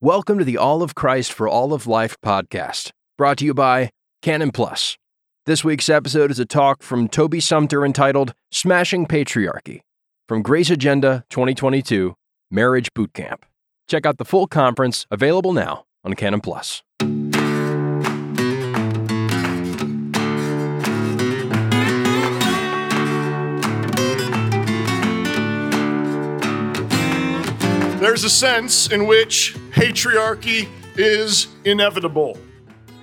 Welcome to the All of Christ for All of Life podcast, brought to you by Canon Plus. This week's episode is a talk from Toby Sumpter entitled Smashing Patriarchy from Grace Agenda 2022 Marriage Boot Camp. Check out the full conference available now on Canon Plus. There's a sense in which patriarchy is inevitable.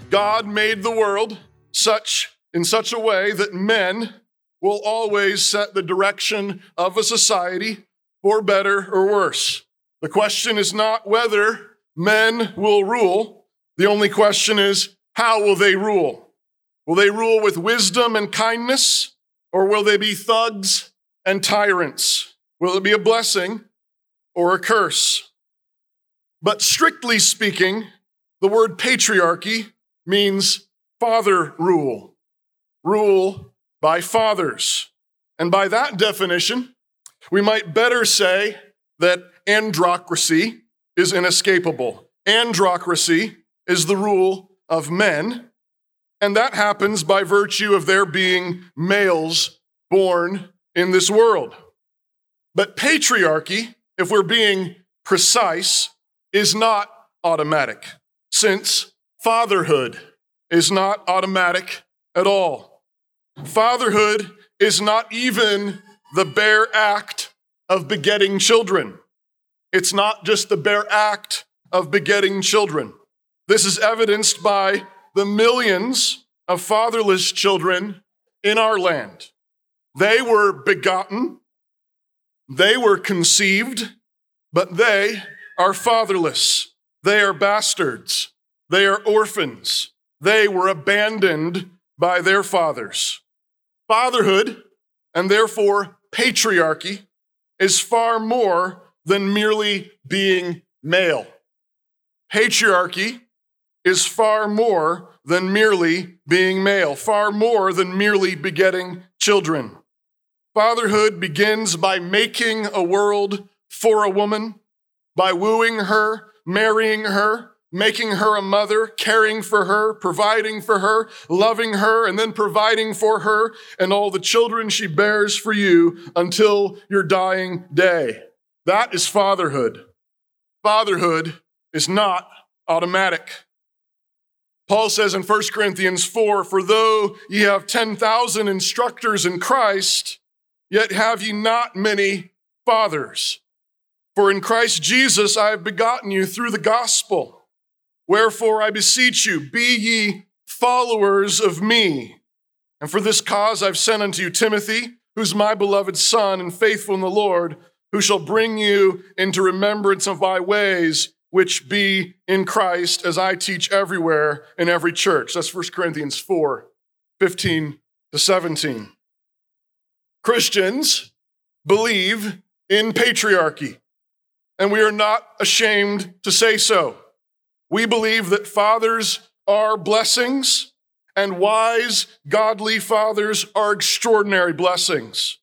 God made the world such in such a way that men will always set the direction of a society for better or worse. The question is not whether men will rule. The only question is how will they rule? Will they rule with wisdom and kindness or will they be thugs and tyrants? Will it be a blessing or a curse. But strictly speaking, the word patriarchy means father rule, rule by fathers. And by that definition, we might better say that androcracy is inescapable. Androcracy is the rule of men, and that happens by virtue of there being males born in this world. But patriarchy if we're being precise, is not automatic, since fatherhood is not automatic at all. Fatherhood is not even the bare act of begetting children. It's not just the bare act of begetting children. This is evidenced by the millions of fatherless children in our land. They were begotten they were conceived, but they are fatherless. They are bastards. They are orphans. They were abandoned by their fathers. Fatherhood, and therefore patriarchy, is far more than merely being male. Patriarchy is far more than merely being male, far more than merely begetting children. Fatherhood begins by making a world for a woman, by wooing her, marrying her, making her a mother, caring for her, providing for her, loving her, and then providing for her and all the children she bears for you until your dying day. That is fatherhood. Fatherhood is not automatic. Paul says in 1 Corinthians 4 For though ye have 10,000 instructors in Christ, Yet have ye not many fathers. For in Christ Jesus I have begotten you through the gospel. Wherefore I beseech you, be ye followers of me. And for this cause I've sent unto you Timothy, who's my beloved son and faithful in the Lord, who shall bring you into remembrance of my ways, which be in Christ, as I teach everywhere in every church. That's 1 Corinthians 4 15 to 17. Christians believe in patriarchy, and we are not ashamed to say so. We believe that fathers are blessings, and wise, godly fathers are extraordinary blessings.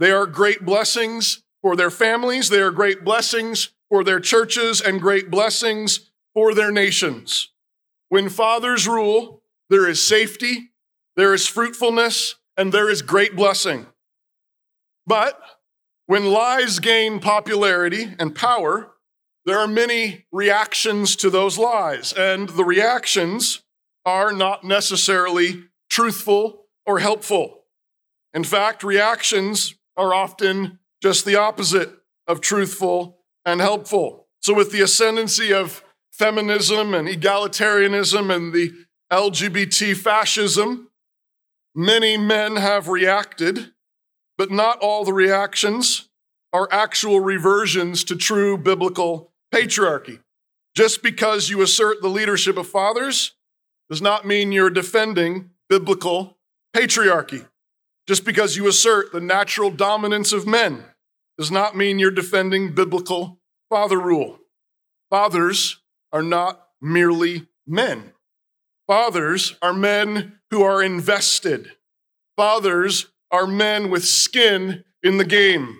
They are great blessings for their families, they are great blessings for their churches, and great blessings for their nations. When fathers rule, there is safety, there is fruitfulness, and there is great blessing. But when lies gain popularity and power, there are many reactions to those lies, and the reactions are not necessarily truthful or helpful. In fact, reactions are often just the opposite of truthful and helpful. So, with the ascendancy of feminism and egalitarianism and the LGBT fascism, many men have reacted but not all the reactions are actual reversions to true biblical patriarchy. Just because you assert the leadership of fathers does not mean you're defending biblical patriarchy. Just because you assert the natural dominance of men does not mean you're defending biblical father rule. Fathers are not merely men. Fathers are men who are invested. Fathers are men with skin in the game.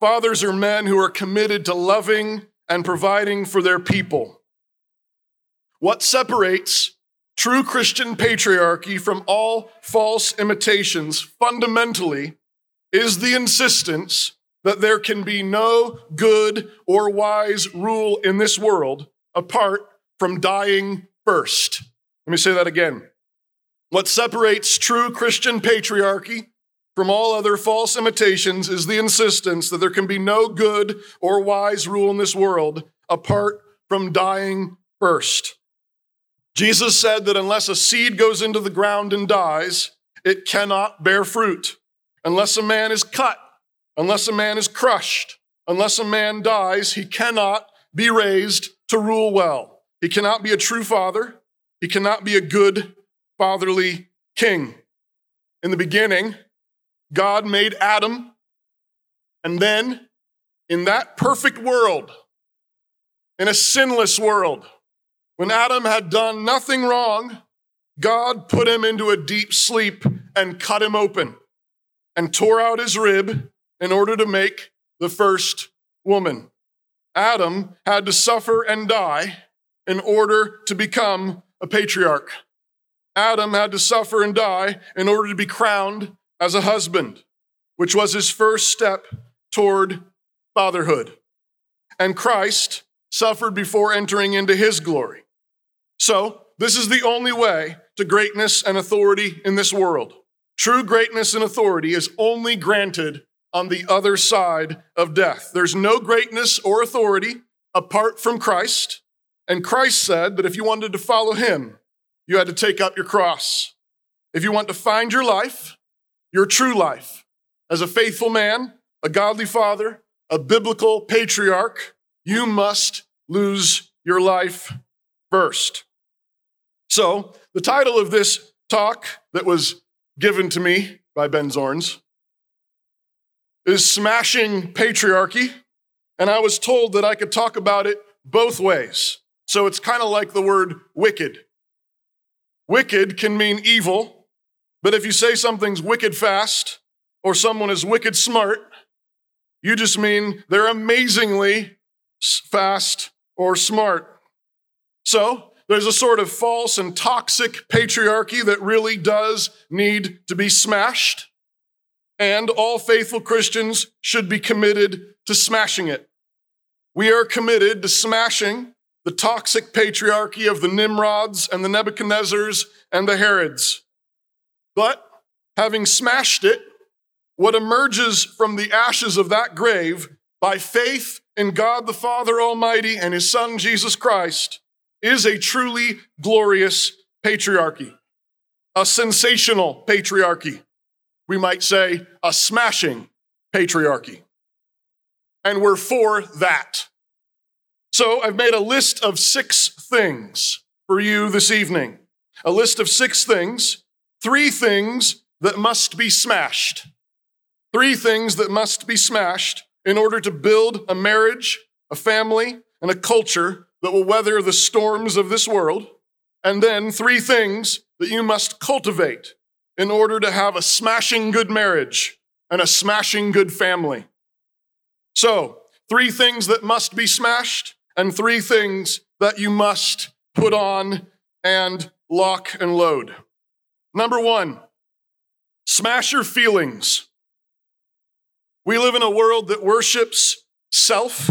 Fathers are men who are committed to loving and providing for their people. What separates true Christian patriarchy from all false imitations fundamentally is the insistence that there can be no good or wise rule in this world apart from dying first. Let me say that again. What separates true Christian patriarchy from all other false imitations is the insistence that there can be no good or wise rule in this world apart from dying first. Jesus said that unless a seed goes into the ground and dies, it cannot bear fruit. Unless a man is cut, unless a man is crushed, unless a man dies, he cannot be raised to rule well. He cannot be a true father. He cannot be a good fatherly king. In the beginning, God made Adam, and then in that perfect world, in a sinless world, when Adam had done nothing wrong, God put him into a deep sleep and cut him open and tore out his rib in order to make the first woman. Adam had to suffer and die in order to become a patriarch. Adam had to suffer and die in order to be crowned as a husband, which was his first step toward fatherhood. And Christ suffered before entering into his glory. So, this is the only way to greatness and authority in this world. True greatness and authority is only granted on the other side of death. There's no greatness or authority apart from Christ. And Christ said that if you wanted to follow him, you had to take up your cross. If you want to find your life, your true life, as a faithful man, a godly father, a biblical patriarch, you must lose your life first. So, the title of this talk that was given to me by Ben Zornes is Smashing Patriarchy. And I was told that I could talk about it both ways. So it's kind of like the word wicked. Wicked can mean evil, but if you say something's wicked fast or someone is wicked smart, you just mean they're amazingly fast or smart. So there's a sort of false and toxic patriarchy that really does need to be smashed. And all faithful Christians should be committed to smashing it. We are committed to smashing the toxic patriarchy of the Nimrods and the Nebuchadnezzars and the Herods. But having smashed it, what emerges from the ashes of that grave by faith in God the Father Almighty and His Son Jesus Christ is a truly glorious patriarchy, a sensational patriarchy. We might say a smashing patriarchy. And we're for that. So I've made a list of six things for you this evening. A list of six things, three things that must be smashed. Three things that must be smashed in order to build a marriage, a family, and a culture that will weather the storms of this world, and then three things that you must cultivate in order to have a smashing good marriage and a smashing good family. So, three things that must be smashed, and three things that you must put on and lock and load. Number one, smash your feelings. We live in a world that worships self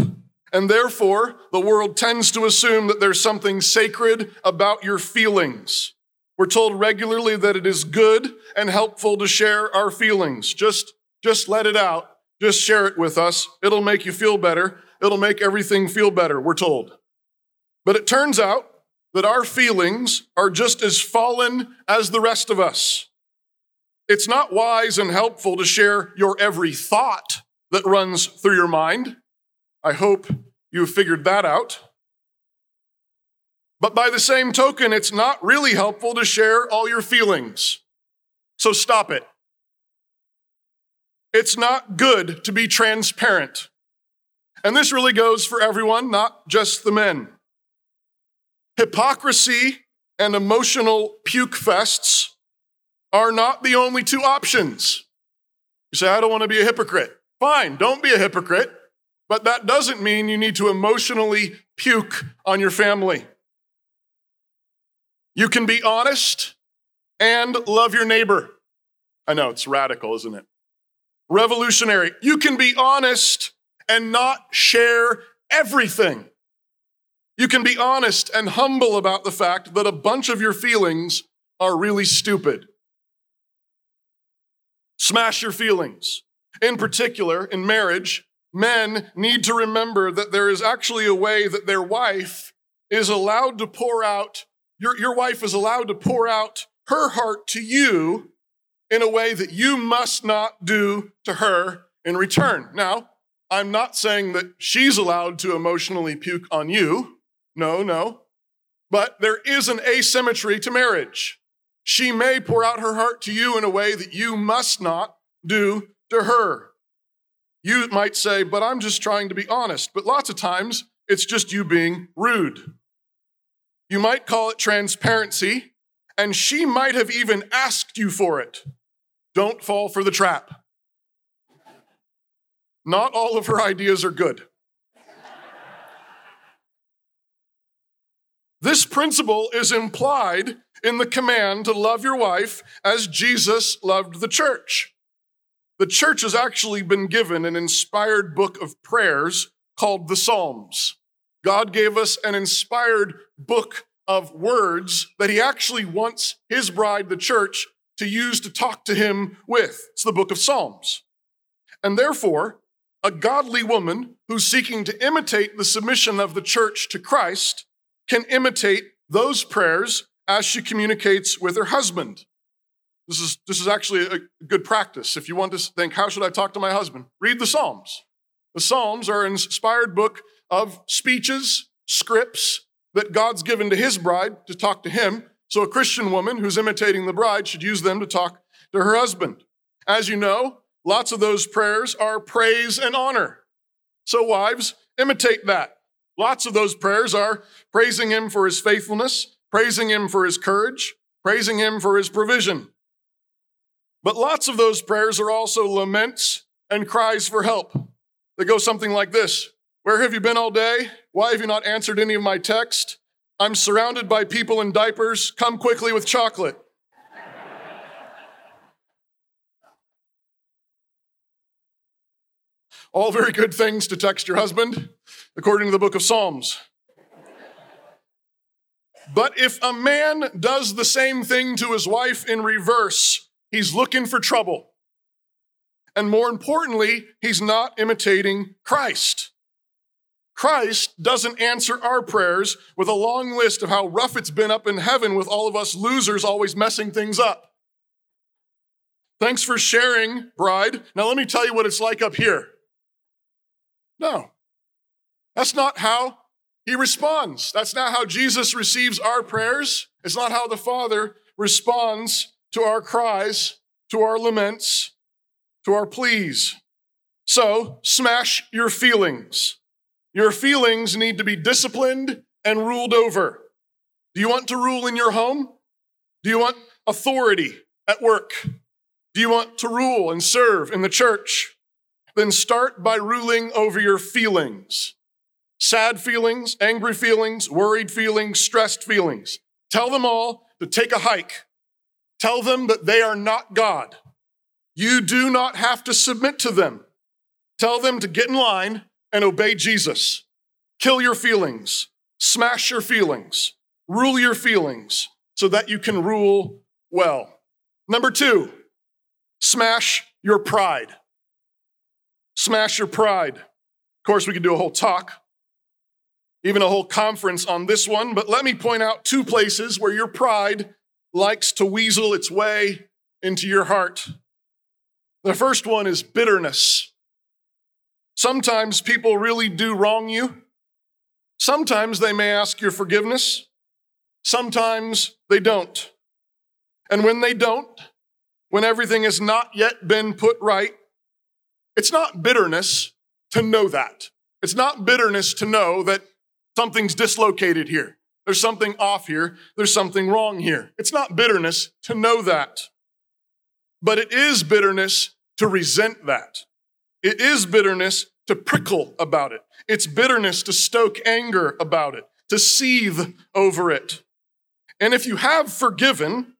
and therefore, the world tends to assume that there's something sacred about your feelings. We're told regularly that it is good and helpful to share our feelings. Just, just let it out. Just share it with us. It'll make you feel better. It'll make everything feel better, we're told. But it turns out that our feelings are just as fallen as the rest of us. It's not wise and helpful to share your every thought that runs through your mind. I hope you have figured that out. But by the same token, it's not really helpful to share all your feelings. So stop it. It's not good to be transparent. And this really goes for everyone, not just the men. Hypocrisy and emotional puke fests are not the only two options. You say, I don't want to be a hypocrite. Fine, don't be a hypocrite. but that doesn't mean you need to emotionally puke on your family. You can be honest and love your neighbor. I know it's radical, isn't it? Revolutionary. You can be honest and not share everything. You can be honest and humble about the fact that a bunch of your feelings are really stupid. Smash your feelings. In particular, in marriage, men need to remember that there is actually a way that their wife is allowed to pour out, your, your wife is allowed to pour out her heart to you in a way that you must not do to her in return. Now, I'm not saying that she's allowed to emotionally puke on you. No, no. But there is an asymmetry to marriage. She may pour out her heart to you in a way that you must not do to her. You might say, but I'm just trying to be honest. But lots of times, it's just you being rude. You might call it transparency, and she might have even asked you for it. Don't fall for the trap. Not all of her ideas are good. This principle is implied in the command to love your wife as Jesus loved the church. The church has actually been given an inspired book of prayers called the Psalms. God gave us an inspired book of words that he actually wants his bride, the church, to use to talk to him with. It's the book of Psalms. And therefore, a godly woman who's seeking to imitate the submission of the church to Christ can imitate those prayers as she communicates with her husband. This is, this is actually a good practice. If you want to think, how should I talk to my husband? Read the Psalms. The Psalms are an inspired book of speeches, scripts that God's given to his bride to talk to him. So a Christian woman who's imitating the bride should use them to talk to her husband. As you know, lots of those prayers are praise and honor. So wives, imitate that. Lots of those prayers are praising him for his faithfulness, praising him for his courage, praising him for his provision. But lots of those prayers are also laments and cries for help. They go something like this Where have you been all day? Why have you not answered any of my text? I'm surrounded by people in diapers. Come quickly with chocolate. All very good things to text your husband, according to the book of Psalms. But if a man does the same thing to his wife in reverse, he's looking for trouble. And more importantly, he's not imitating Christ. Christ doesn't answer our prayers with a long list of how rough it's been up in heaven with all of us losers always messing things up. Thanks for sharing, bride. Now let me tell you what it's like up here. No, that's not how he responds. That's not how Jesus receives our prayers. It's not how the Father responds to our cries, to our laments, to our pleas. So, smash your feelings. Your feelings need to be disciplined and ruled over. Do you want to rule in your home? Do you want authority at work? Do you want to rule and serve in the church? Then start by ruling over your feelings sad feelings, angry feelings, worried feelings, stressed feelings. Tell them all to take a hike. Tell them that they are not God. You do not have to submit to them. Tell them to get in line and obey Jesus. Kill your feelings, smash your feelings, rule your feelings so that you can rule well. Number two, smash your pride. Smash your pride. Of course, we could do a whole talk, even a whole conference on this one, but let me point out two places where your pride likes to weasel its way into your heart. The first one is bitterness. Sometimes people really do wrong you. Sometimes they may ask your forgiveness. Sometimes they don't. And when they don't, when everything has not yet been put right, it's not bitterness to know that. It's not bitterness to know that something's dislocated here. There's something off here. There's something wrong here. It's not bitterness to know that. But it is bitterness to resent that. It is bitterness to prickle about it. It's bitterness to stoke anger about it, to seethe over it. And if you have forgiven,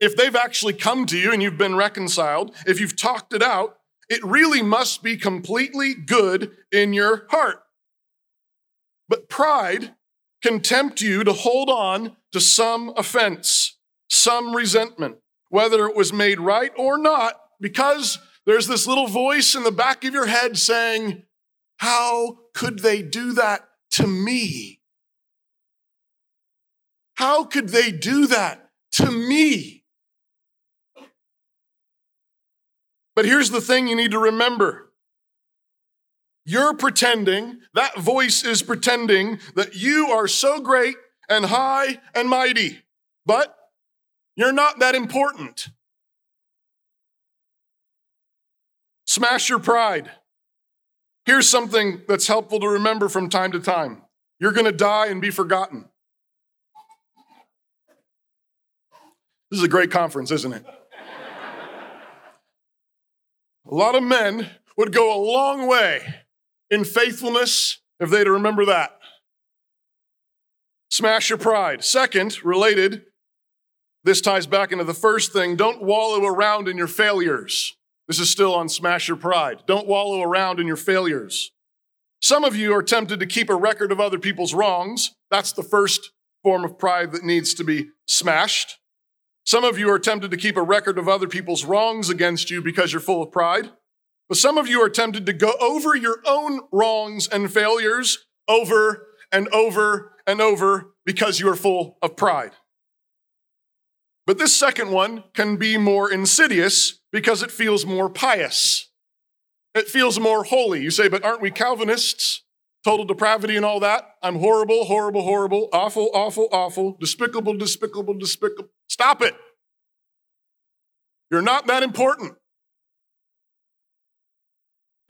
if they've actually come to you and you've been reconciled, if you've talked it out, it really must be completely good in your heart. But pride can tempt you to hold on to some offense, some resentment, whether it was made right or not, because there's this little voice in the back of your head saying, How could they do that to me? How could they do that to me? But here's the thing you need to remember you're pretending, that voice is pretending that you are so great and high and mighty, but you're not that important. Smash your pride. Here's something that's helpful to remember from time to time you're going to die and be forgotten. This is a great conference, isn't it? A lot of men would go a long way in faithfulness if they'd remember that. Smash your pride. Second, related, this ties back into the first thing don't wallow around in your failures. This is still on smash your pride. Don't wallow around in your failures. Some of you are tempted to keep a record of other people's wrongs. That's the first form of pride that needs to be smashed. Some of you are tempted to keep a record of other people's wrongs against you because you're full of pride. But some of you are tempted to go over your own wrongs and failures over and over and over because you are full of pride. But this second one can be more insidious because it feels more pious. It feels more holy. You say, but aren't we Calvinists? Total depravity and all that. I'm horrible, horrible, horrible, awful, awful, awful, despicable, despicable, despicable. Stop it. You're not that important.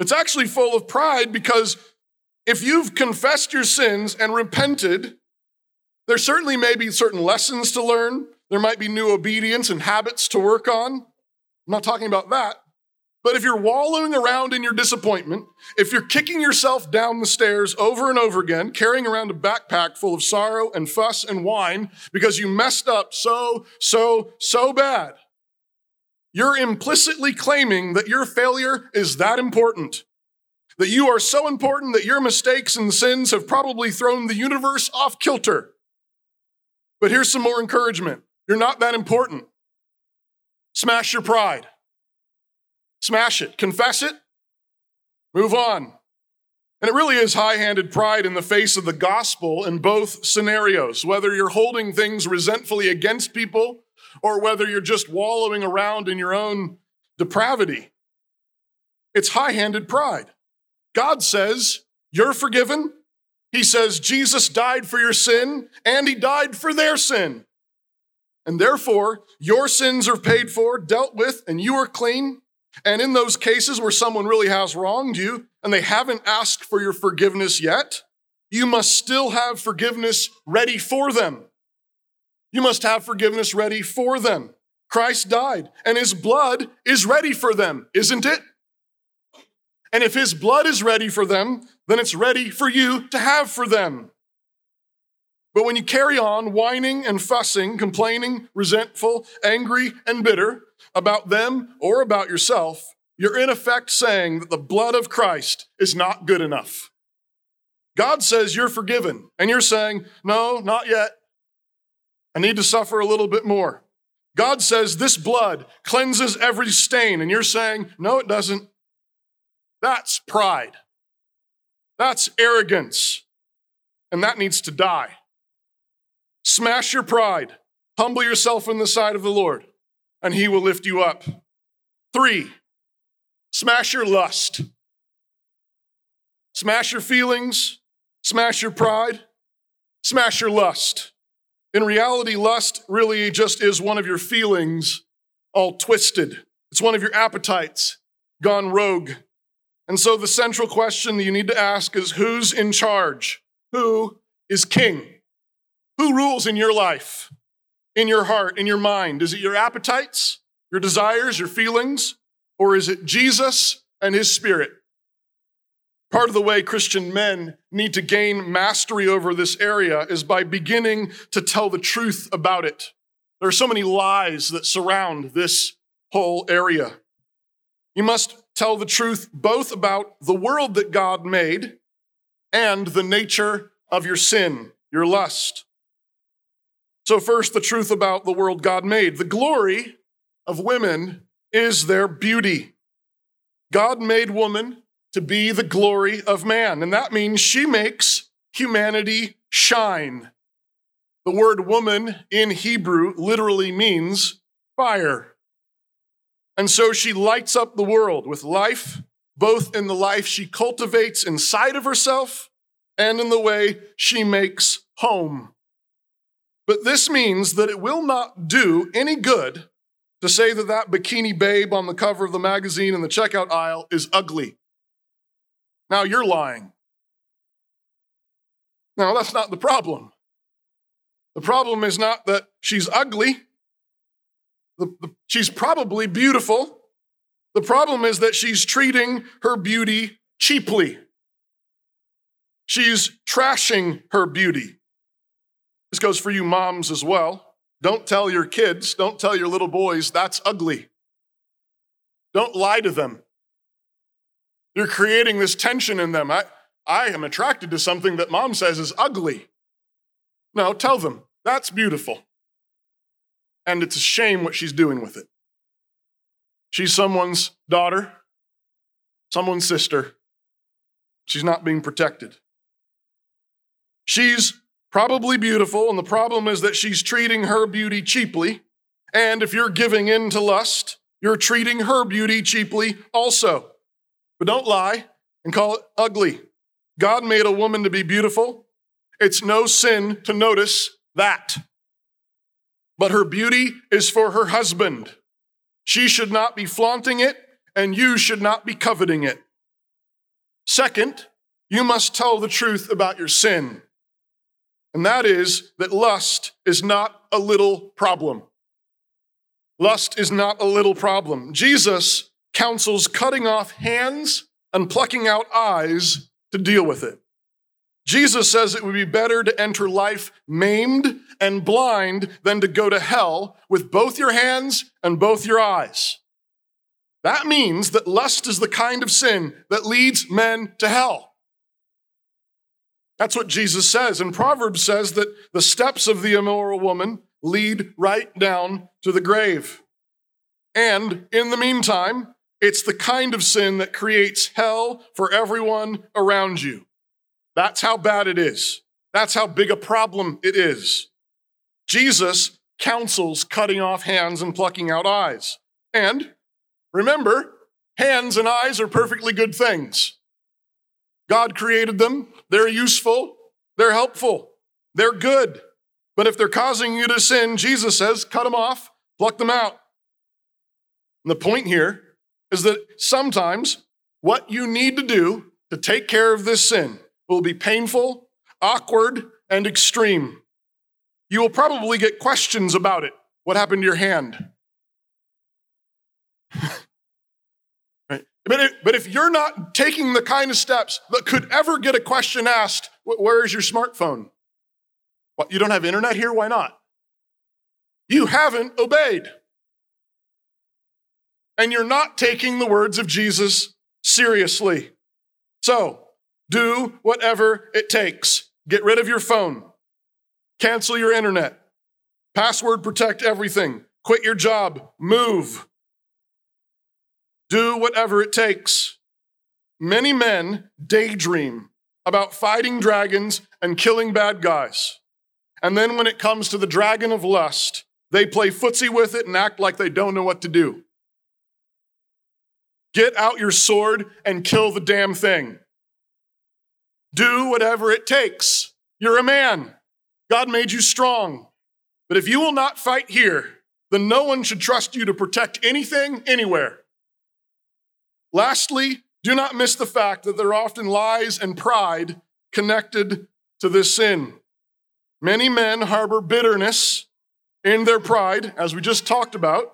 It's actually full of pride because if you've confessed your sins and repented, there certainly may be certain lessons to learn. There might be new obedience and habits to work on. I'm not talking about that. But if you're wallowing around in your disappointment, if you're kicking yourself down the stairs over and over again, carrying around a backpack full of sorrow and fuss and whine because you messed up so, so, so bad, you're implicitly claiming that your failure is that important. That you are so important that your mistakes and sins have probably thrown the universe off kilter. But here's some more encouragement you're not that important. Smash your pride. Smash it. Confess it. Move on. And it really is high handed pride in the face of the gospel in both scenarios, whether you're holding things resentfully against people or whether you're just wallowing around in your own depravity. It's high handed pride. God says, You're forgiven. He says, Jesus died for your sin and he died for their sin. And therefore, your sins are paid for, dealt with, and you are clean. And in those cases where someone really has wronged you and they haven't asked for your forgiveness yet, you must still have forgiveness ready for them. You must have forgiveness ready for them. Christ died, and his blood is ready for them, isn't it? And if his blood is ready for them, then it's ready for you to have for them. But when you carry on whining and fussing, complaining, resentful, angry, and bitter about them or about yourself, you're in effect saying that the blood of Christ is not good enough. God says you're forgiven, and you're saying, No, not yet. I need to suffer a little bit more. God says this blood cleanses every stain, and you're saying, no, it doesn't. That's pride. That's arrogance. And that needs to die. Smash your pride. Humble yourself in the sight of the Lord, and he will lift you up. Three, smash your lust. Smash your feelings. Smash your pride. Smash your lust. In reality, lust really just is one of your feelings all twisted. It's one of your appetites gone rogue. And so the central question that you need to ask is who's in charge? Who is king? Who rules in your life, in your heart, in your mind? Is it your appetites, your desires, your feelings, or is it Jesus and his spirit? Part of the way Christian men need to gain mastery over this area is by beginning to tell the truth about it. There are so many lies that surround this whole area. You must tell the truth both about the world that God made and the nature of your sin, your lust. So, first, the truth about the world God made. The glory of women is their beauty. God made woman to be the glory of man. And that means she makes humanity shine. The word woman in Hebrew literally means fire. And so she lights up the world with life, both in the life she cultivates inside of herself and in the way she makes home. But this means that it will not do any good to say that that bikini babe on the cover of the magazine in the checkout aisle is ugly. Now you're lying. Now that's not the problem. The problem is not that she's ugly. The, the, she's probably beautiful. The problem is that she's treating her beauty cheaply. She's trashing her beauty. This goes for you moms as well. Don't tell your kids, don't tell your little boys, that's ugly. Don't lie to them. You're creating this tension in them. I, I am attracted to something that mom says is ugly. No, tell them, that's beautiful. And it's a shame what she's doing with it. She's someone's daughter, someone's sister. She's not being protected. She's probably beautiful, and the problem is that she's treating her beauty cheaply. And if you're giving in to lust, you're treating her beauty cheaply also. But don't lie and call it ugly. God made a woman to be beautiful. It's no sin to notice that. But her beauty is for her husband. She should not be flaunting it, and you should not be coveting it. Second, you must tell the truth about your sin. And that is that lust is not a little problem. Lust is not a little problem. Jesus counsels cutting off hands and plucking out eyes to deal with it. Jesus says it would be better to enter life maimed and blind than to go to hell with both your hands and both your eyes. That means that lust is the kind of sin that leads men to hell. That's what Jesus says. And Proverbs says that the steps of the immoral woman lead right down to the grave. And in the meantime, it's the kind of sin that creates hell for everyone around you. That's how bad it is. That's how big a problem it is. Jesus counsels cutting off hands and plucking out eyes. And remember, hands and eyes are perfectly good things. God created them, they're useful, they're helpful, they're good. But if they're causing you to sin, Jesus says, cut them off, pluck them out. And the point here is that sometimes what you need to do to take care of this sin will be painful, awkward, and extreme. You will probably get questions about it. What happened to your hand? But, if, but if you're not taking the kind of steps that could ever get a question asked, where is your smartphone? What, you don't have internet here? Why not? You haven't obeyed and you're not taking the words of Jesus seriously. So, do whatever it takes. Get rid of your phone, cancel your internet, password protect everything, quit your job, move. Do whatever it takes. Many men daydream about fighting dragons and killing bad guys. And then when it comes to the dragon of lust, they play footsie with it and act like they don't know what to do. Get out your sword and kill the damn thing. Do whatever it takes. You're a man. God made you strong. But if you will not fight here, then no one should trust you to protect anything anywhere. Lastly, do not miss the fact that there are often lies and pride connected to this sin. Many men harbor bitterness in their pride, as we just talked about,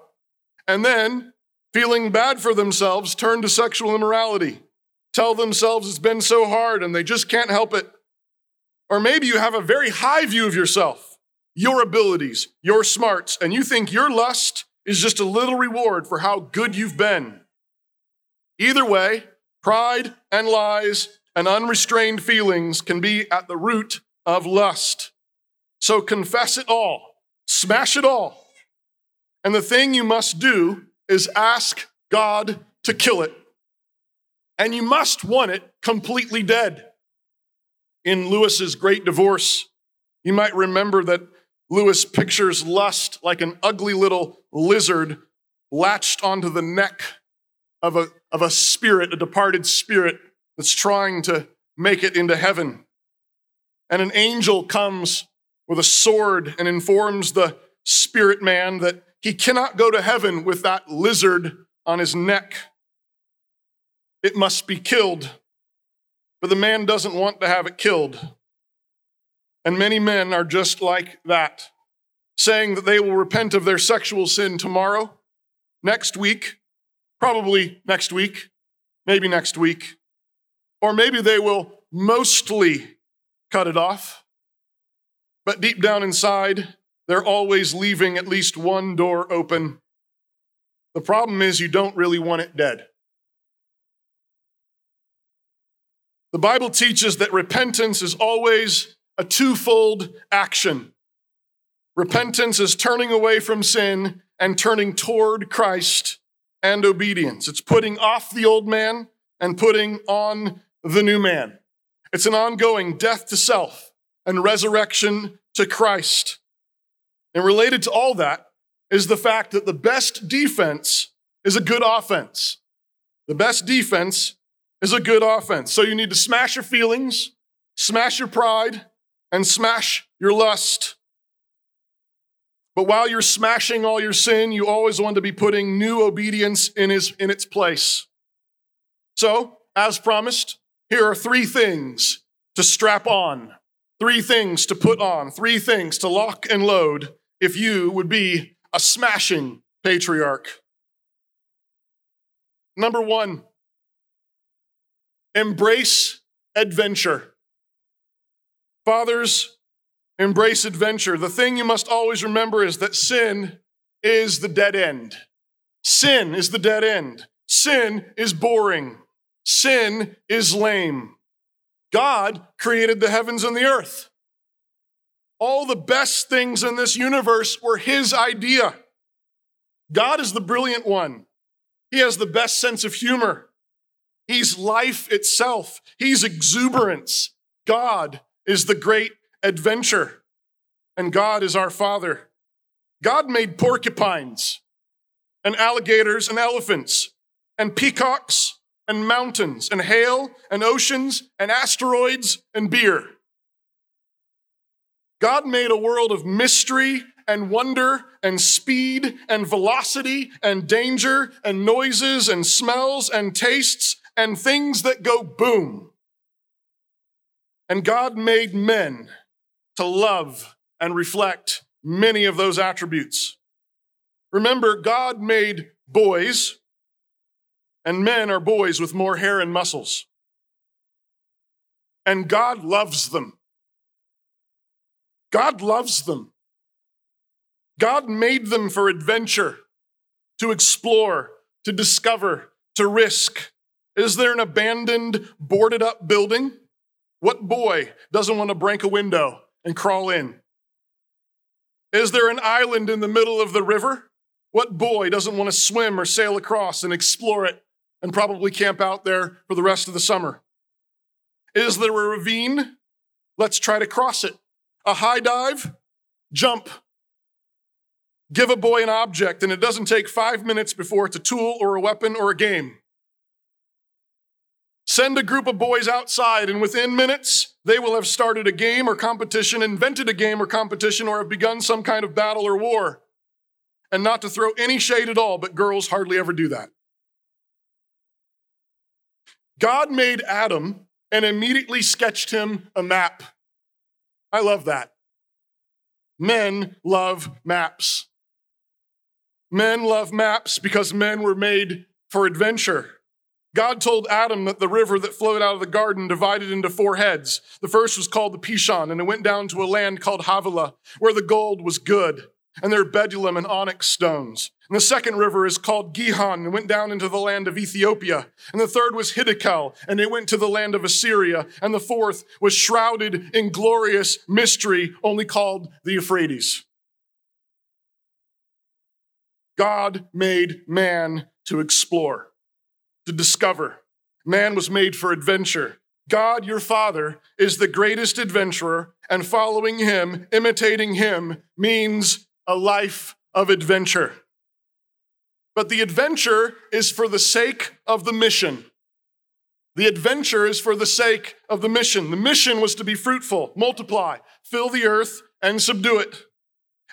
and then feeling bad for themselves, turn to sexual immorality. tell themselves it's been so hard and they just can't help it. Or maybe you have a very high view of yourself, your abilities, your smarts, and you think your lust is just a little reward for how good you've been. Either way, pride and lies and unrestrained feelings can be at the root of lust. So confess it all, smash it all. And the thing you must do is ask God to kill it. And you must want it completely dead. In Lewis's great divorce, you might remember that Lewis pictures lust like an ugly little lizard latched onto the neck of a, of a spirit, a departed spirit that's trying to make it into heaven. And an angel comes with a sword and informs the spirit man that he cannot go to heaven with that lizard on his neck. It must be killed. But the man doesn't want to have it killed. And many men are just like that, saying that they will repent of their sexual sin tomorrow, next week, probably next week, maybe next week, or maybe they will mostly cut it off. But deep down inside, they're always leaving at least one door open. The problem is you don't really want it dead. The Bible teaches that repentance is always a twofold action. Repentance is turning away from sin and turning toward Christ and obedience. It's putting off the old man and putting on the new man. It's an ongoing death to self and resurrection to Christ. And related to all that is the fact that the best defense is a good offense. The best defense is a good offense. So you need to smash your feelings, smash your pride, and smash your lust. But while you're smashing all your sin, you always want to be putting new obedience in, his, in its place. So, as promised, here are three things to strap on, three things to put on, three things to lock and load if you would be a smashing patriarch. Number one, embrace adventure. Fathers, embrace adventure. The thing you must always remember is that sin is the dead end. Sin is the dead end. Sin is boring. Sin is lame. God created the heavens and the earth. All the best things in this universe were his idea. God is the brilliant one. He has the best sense of humor. He's life itself. He's exuberance. God is the great adventure. And God is our Father. God made porcupines and alligators and elephants and peacocks and mountains and hail and oceans and asteroids and beer. God made a world of mystery and wonder and speed and velocity and danger and noises and smells and tastes and things that go boom. And God made men to love and reflect many of those attributes. Remember, God made boys, and men are boys with more hair and muscles. And God loves them. God loves them. God made them for adventure, to explore, to discover, to risk. Is there an abandoned, boarded up building? What boy doesn't want to break a window and crawl in? Is there an island in the middle of the river? What boy doesn't want to swim or sail across and explore it and probably camp out there for the rest of the summer? Is there a ravine? Let's try to cross it a high dive, jump. Give a boy an object, and it doesn't take five minutes before it's a tool or a weapon or a game. Send a group of boys outside, and within minutes, they will have started a game or competition, invented a game or competition, or have begun some kind of battle or war. And not to throw any shade at all, but girls hardly ever do that. God made Adam and immediately sketched him a map. I love that. Men love maps. Men love maps because men were made for adventure. God told Adam that the river that flowed out of the garden divided into four heads. The first was called the Pishon, and it went down to a land called Havilah, where the gold was good, and there were bdellium and onyx stones. And the second river is called Gihon, and went down into the land of Ethiopia. And the third was Hiddekel, and it went to the land of Assyria. And the fourth was shrouded in glorious mystery, only called the Euphrates. God made man to explore to discover. Man was made for adventure. God, your Father, is the greatest adventurer, and following him, imitating him, means a life of adventure. But the adventure is for the sake of the mission. The adventure is for the sake of the mission. The mission was to be fruitful, multiply, fill the earth, and subdue it.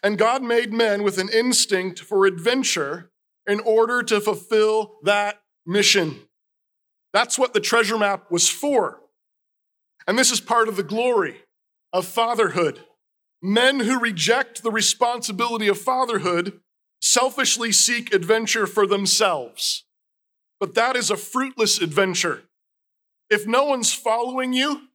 And God made men with an instinct for adventure in order to fulfill that mission. That's what the treasure map was for. And this is part of the glory of fatherhood. Men who reject the responsibility of fatherhood selfishly seek adventure for themselves. But that is a fruitless adventure. If no one's following you,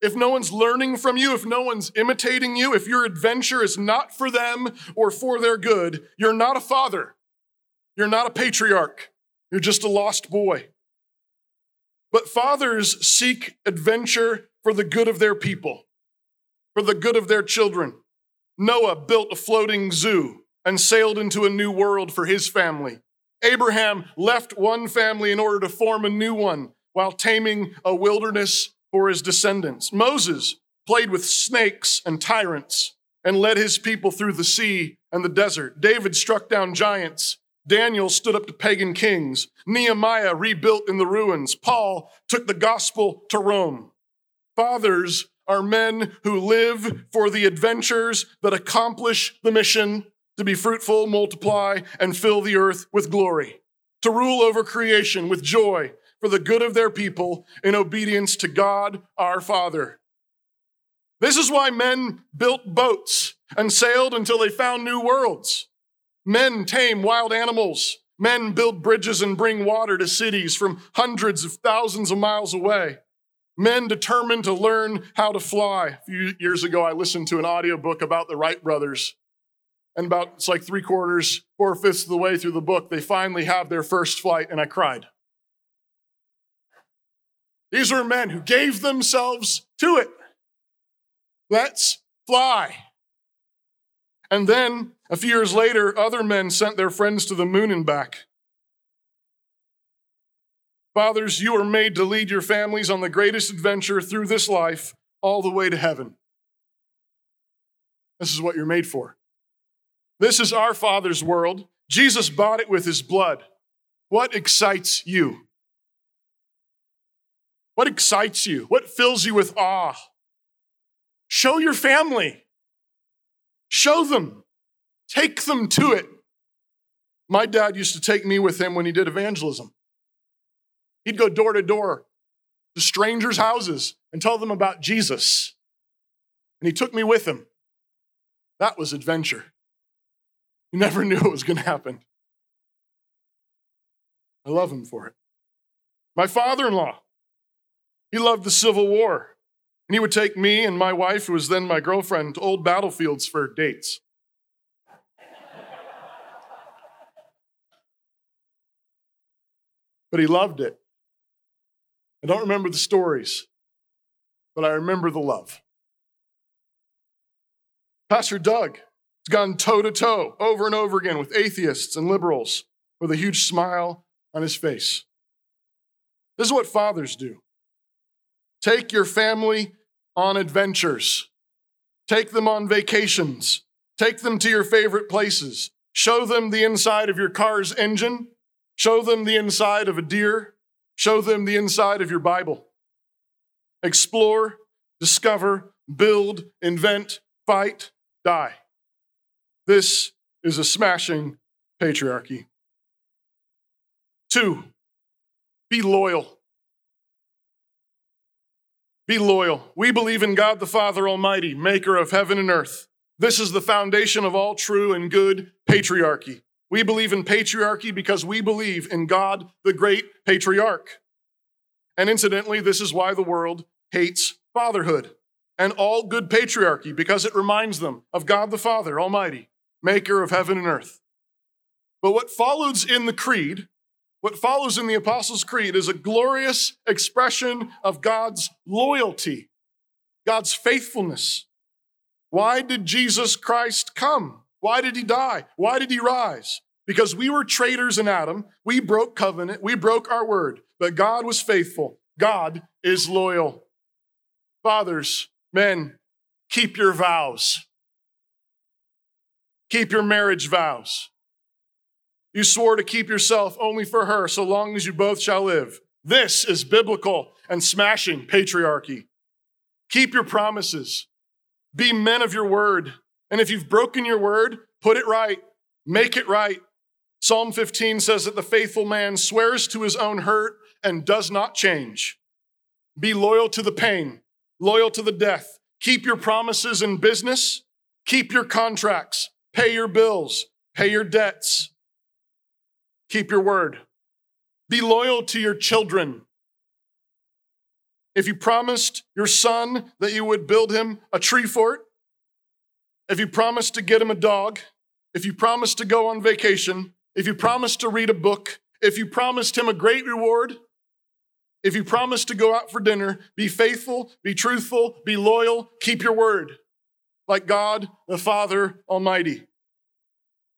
if no one's learning from you, if no one's imitating you, if your adventure is not for them or for their good, you're not a father. You're not a patriarch. You're just a lost boy. But fathers seek adventure for the good of their people, for the good of their children. Noah built a floating zoo and sailed into a new world for his family. Abraham left one family in order to form a new one while taming a wilderness for his descendants. Moses played with snakes and tyrants and led his people through the sea and the desert. David struck down giants Daniel stood up to pagan kings. Nehemiah rebuilt in the ruins. Paul took the gospel to Rome. Fathers are men who live for the adventures that accomplish the mission to be fruitful, multiply, and fill the earth with glory, to rule over creation with joy for the good of their people in obedience to God our Father. This is why men built boats and sailed until they found new worlds. Men tame wild animals. Men build bridges and bring water to cities from hundreds of thousands of miles away. Men determined to learn how to fly. A few years ago, I listened to an audiobook about the Wright brothers. And about, it's like three quarters, four fifths of the way through the book, they finally have their first flight, and I cried. These are men who gave themselves to it. Let's fly. And then a few years later, other men sent their friends to the moon and back. Fathers, you are made to lead your families on the greatest adventure through this life all the way to heaven. This is what you're made for. This is our Father's world. Jesus bought it with his blood. What excites you? What excites you? What fills you with awe? Show your family. Show them. Take them to it. My dad used to take me with him when he did evangelism. He'd go door to door to strangers' houses and tell them about Jesus. And he took me with him. That was adventure. You never knew it was going to happen. I love him for it. My father in law, he loved the Civil War. And he would take me and my wife, who was then my girlfriend, to old battlefields for dates. but he loved it. I don't remember the stories, but I remember the love. Pastor Doug has gone toe to toe over and over again with atheists and liberals with a huge smile on his face. This is what fathers do take your family on adventures, take them on vacations, take them to your favorite places, show them the inside of your car's engine Show them the inside of a deer. Show them the inside of your Bible. Explore, discover, build, invent, fight, die. This is a smashing patriarchy. Two, be loyal. Be loyal. We believe in God the Father Almighty, maker of heaven and earth. This is the foundation of all true and good patriarchy. We believe in patriarchy because we believe in God, the great patriarch. And incidentally, this is why the world hates fatherhood and all good patriarchy because it reminds them of God the Father Almighty, maker of heaven and earth. But what follows in the creed, what follows in the Apostles' Creed, is a glorious expression of God's loyalty, God's faithfulness. Why did Jesus Christ come? Why did he die? Why did he rise? Because we were traitors in Adam. We broke covenant. We broke our word. But God was faithful. God is loyal. Fathers, men, keep your vows. Keep your marriage vows. You swore to keep yourself only for her so long as you both shall live. This is biblical and smashing patriarchy. Keep your promises. Be men of your word. And if you've broken your word, put it right, make it right. Psalm 15 says that the faithful man swears to his own hurt and does not change. Be loyal to the pain, loyal to the death. Keep your promises in business, keep your contracts, pay your bills, pay your debts. Keep your word. Be loyal to your children. If you promised your son that you would build him a tree fort, if you promised to get him a dog, if you promised to go on vacation, if you promised to read a book, if you promised him a great reward, if you promised to go out for dinner, be faithful, be truthful, be loyal, keep your word, like God the Father Almighty.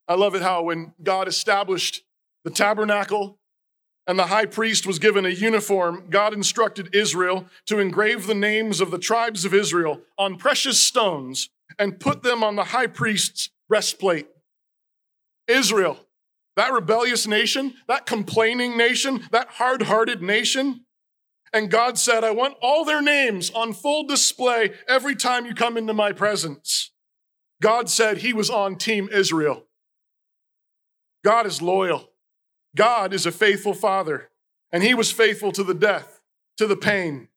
I love it how when God established the tabernacle and the high priest was given a uniform, God instructed Israel to engrave the names of the tribes of Israel on precious stones and put them on the high priest's breastplate. Israel, that rebellious nation, that complaining nation, that hard hearted nation. And God said, I want all their names on full display every time you come into my presence. God said he was on Team Israel. God is loyal. God is a faithful father, and he was faithful to the death, to the pain.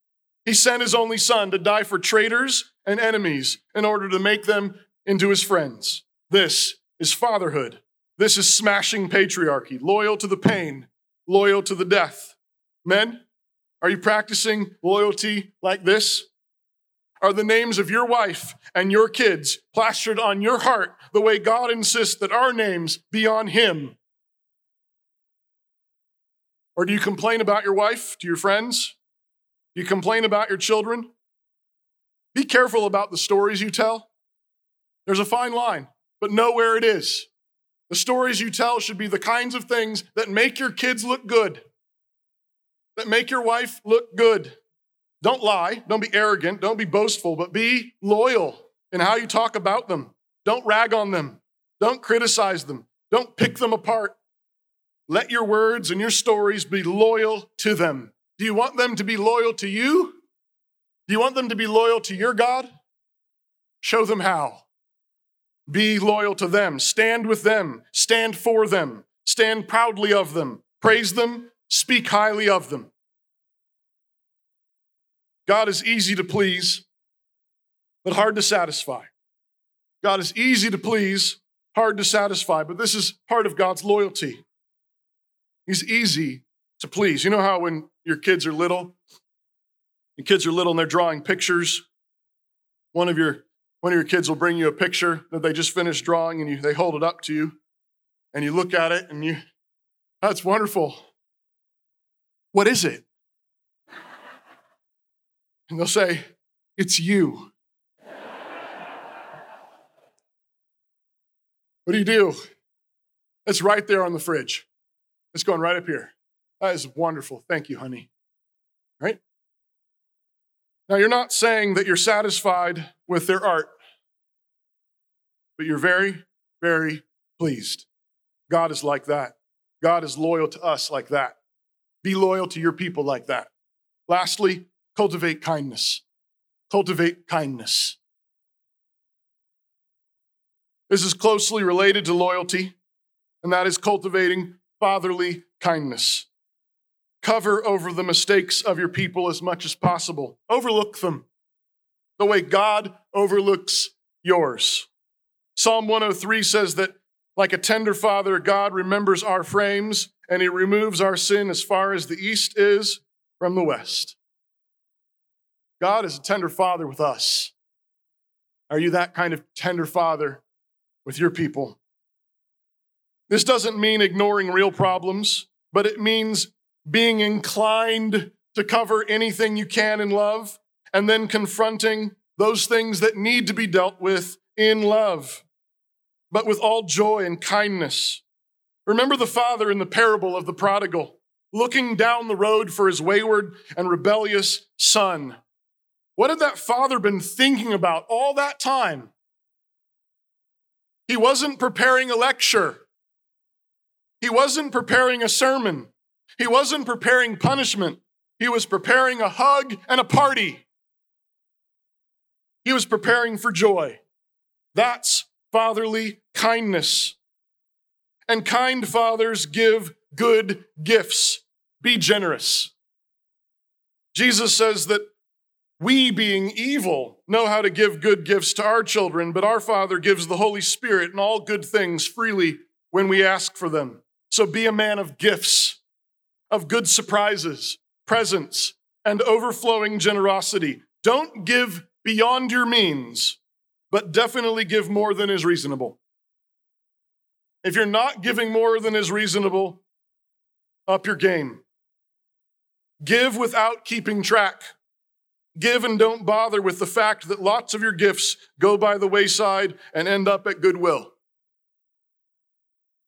He sent his only son to die for traitors and enemies in order to make them into his friends. This is fatherhood. This is smashing patriarchy, loyal to the pain, loyal to the death. Men, are you practicing loyalty like this? Are the names of your wife and your kids plastered on your heart the way God insists that our names be on Him? Or do you complain about your wife to your friends? Do you complain about your children? Be careful about the stories you tell. There's a fine line, but know where it is. The stories you tell should be the kinds of things that make your kids look good, that make your wife look good. Don't lie, don't be arrogant, don't be boastful, but be loyal in how you talk about them. Don't rag on them, don't criticize them, don't pick them apart. Let your words and your stories be loyal to them. Do you want them to be loyal to you? Do you want them to be loyal to your God? Show them how. Be loyal to them. Stand with them. Stand for them. Stand proudly of them. Praise them. Speak highly of them. God is easy to please, but hard to satisfy. God is easy to please, hard to satisfy, but this is part of God's loyalty. He's easy to please. You know how when your kids are little, your kids are little and they're drawing pictures. One of your one of your kids will bring you a picture that they just finished drawing and you, they hold it up to you and you look at it and you that's wonderful. What is it? And they'll say, It's you. What do you do? It's right there on the fridge. It's going right up here. That is wonderful. Thank you, honey. Right? Now, you're not saying that you're satisfied with their art, but you're very, very pleased. God is like that. God is loyal to us like that. Be loyal to your people like that. Lastly, cultivate kindness. Cultivate kindness. This is closely related to loyalty, and that is cultivating fatherly kindness. Cover over the mistakes of your people as much as possible. Overlook them the way God overlooks yours. Psalm 103 says that Like a tender father, God remembers our frames and he removes our sin as far as the east is from the west. God is a tender father with us. Are you that kind of tender father with your people? This doesn't mean ignoring real problems, but it means being inclined to cover anything you can in love and then confronting those things that need to be dealt with in love, but with all joy and kindness. Remember the father in the parable of the prodigal, looking down the road for his wayward and rebellious son. What had that father been thinking about all that time? He wasn't preparing a lecture. He wasn't preparing a sermon. He wasn't preparing punishment. He was preparing a hug and a party. He was preparing for joy. That's fatherly kindness. And kind fathers give good gifts. Be generous. Jesus says that we, being evil, know how to give good gifts to our children, but our Father gives the Holy Spirit and all good things freely when we ask for them. So be a man of gifts, of good surprises, presents, and overflowing generosity. Don't give beyond your means, but definitely give more than is reasonable. If you're not giving more than is reasonable, up your game. Give without keeping track. Give and don't bother with the fact that lots of your gifts go by the wayside and end up at Goodwill.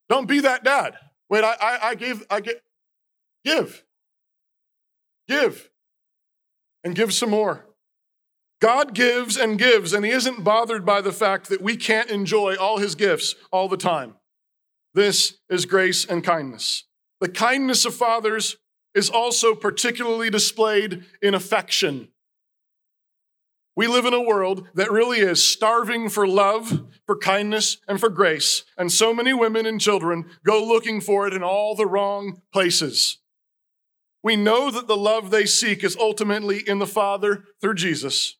Don't be that dad. Wait, I, I, I gave, I get, give, give, and give some more. God gives and gives, and He isn't bothered by the fact that we can't enjoy all His gifts all the time. This is grace and kindness. The kindness of fathers is also particularly displayed in affection. We live in a world that really is starving for love, for kindness, and for grace. And so many women and children go looking for it in all the wrong places. We know that the love they seek is ultimately in the Father through Jesus.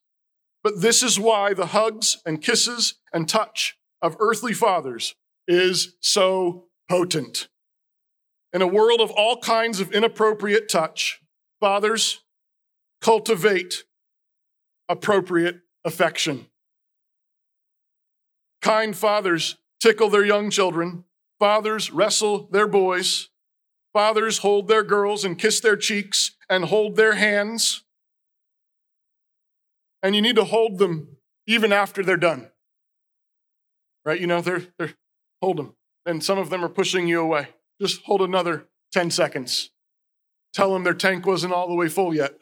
But this is why the hugs and kisses and touch of earthly fathers is so potent. In a world of all kinds of inappropriate touch, fathers cultivate appropriate affection. Kind fathers tickle their young children. Fathers wrestle their boys. Fathers hold their girls and kiss their cheeks and hold their hands. And you need to hold them even after they're done. Right? You know, they're, they're hold them. And some of them are pushing you away. Just hold another 10 seconds. Tell them their tank wasn't all the way full yet.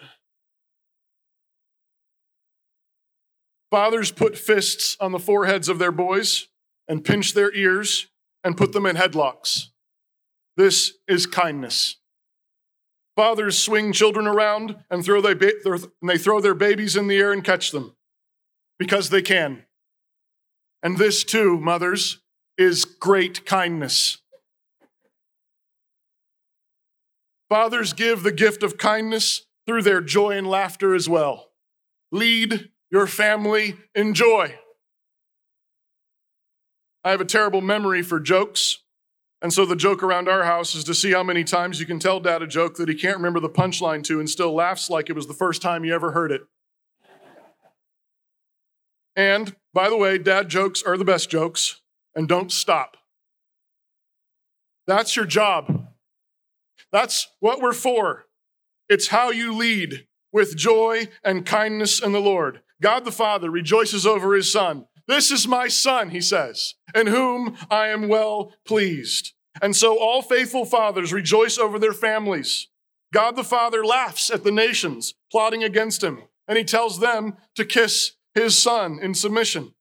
Fathers put fists on the foreheads of their boys and pinch their ears and put them in headlocks. This is kindness. Fathers swing children around and throw they, they throw their babies in the air and catch them because they can. And this too, mothers, is great kindness. Fathers give the gift of kindness through their joy and laughter as well. Lead your family enjoy. I have a terrible memory for jokes. And so the joke around our house is to see how many times you can tell dad a joke that he can't remember the punchline to and still laughs like it was the first time he ever heard it. And by the way, dad jokes are the best jokes, and don't stop. That's your job. That's what we're for. It's how you lead with joy and kindness in the Lord. God the Father rejoices over his Son. This is my Son, he says, in whom I am well pleased. And so all faithful fathers rejoice over their families. God the Father laughs at the nations plotting against him, and he tells them to kiss his Son in submission.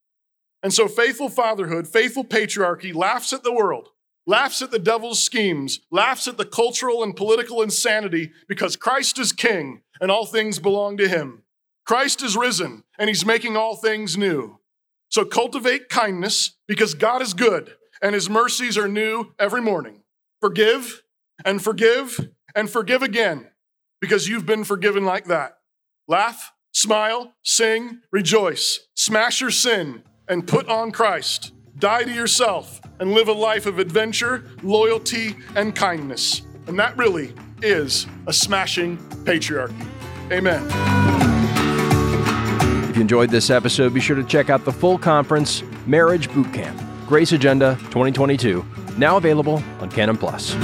And so faithful fatherhood, faithful patriarchy laughs at the world, laughs at the devil's schemes, laughs at the cultural and political insanity because Christ is king and all things belong to him. Christ is risen and he's making all things new. So cultivate kindness because God is good and his mercies are new every morning. Forgive and forgive and forgive again because you've been forgiven like that. Laugh, smile, sing, rejoice, smash your sin, and put on Christ. die to yourself, and live a life of adventure, loyalty, and kindness. And that really is a smashing patriarchy. Amen. You enjoyed this episode, be sure to check out the full conference, Marriage Boot Camp, Grace Agenda 2022, now available on Canon Plus.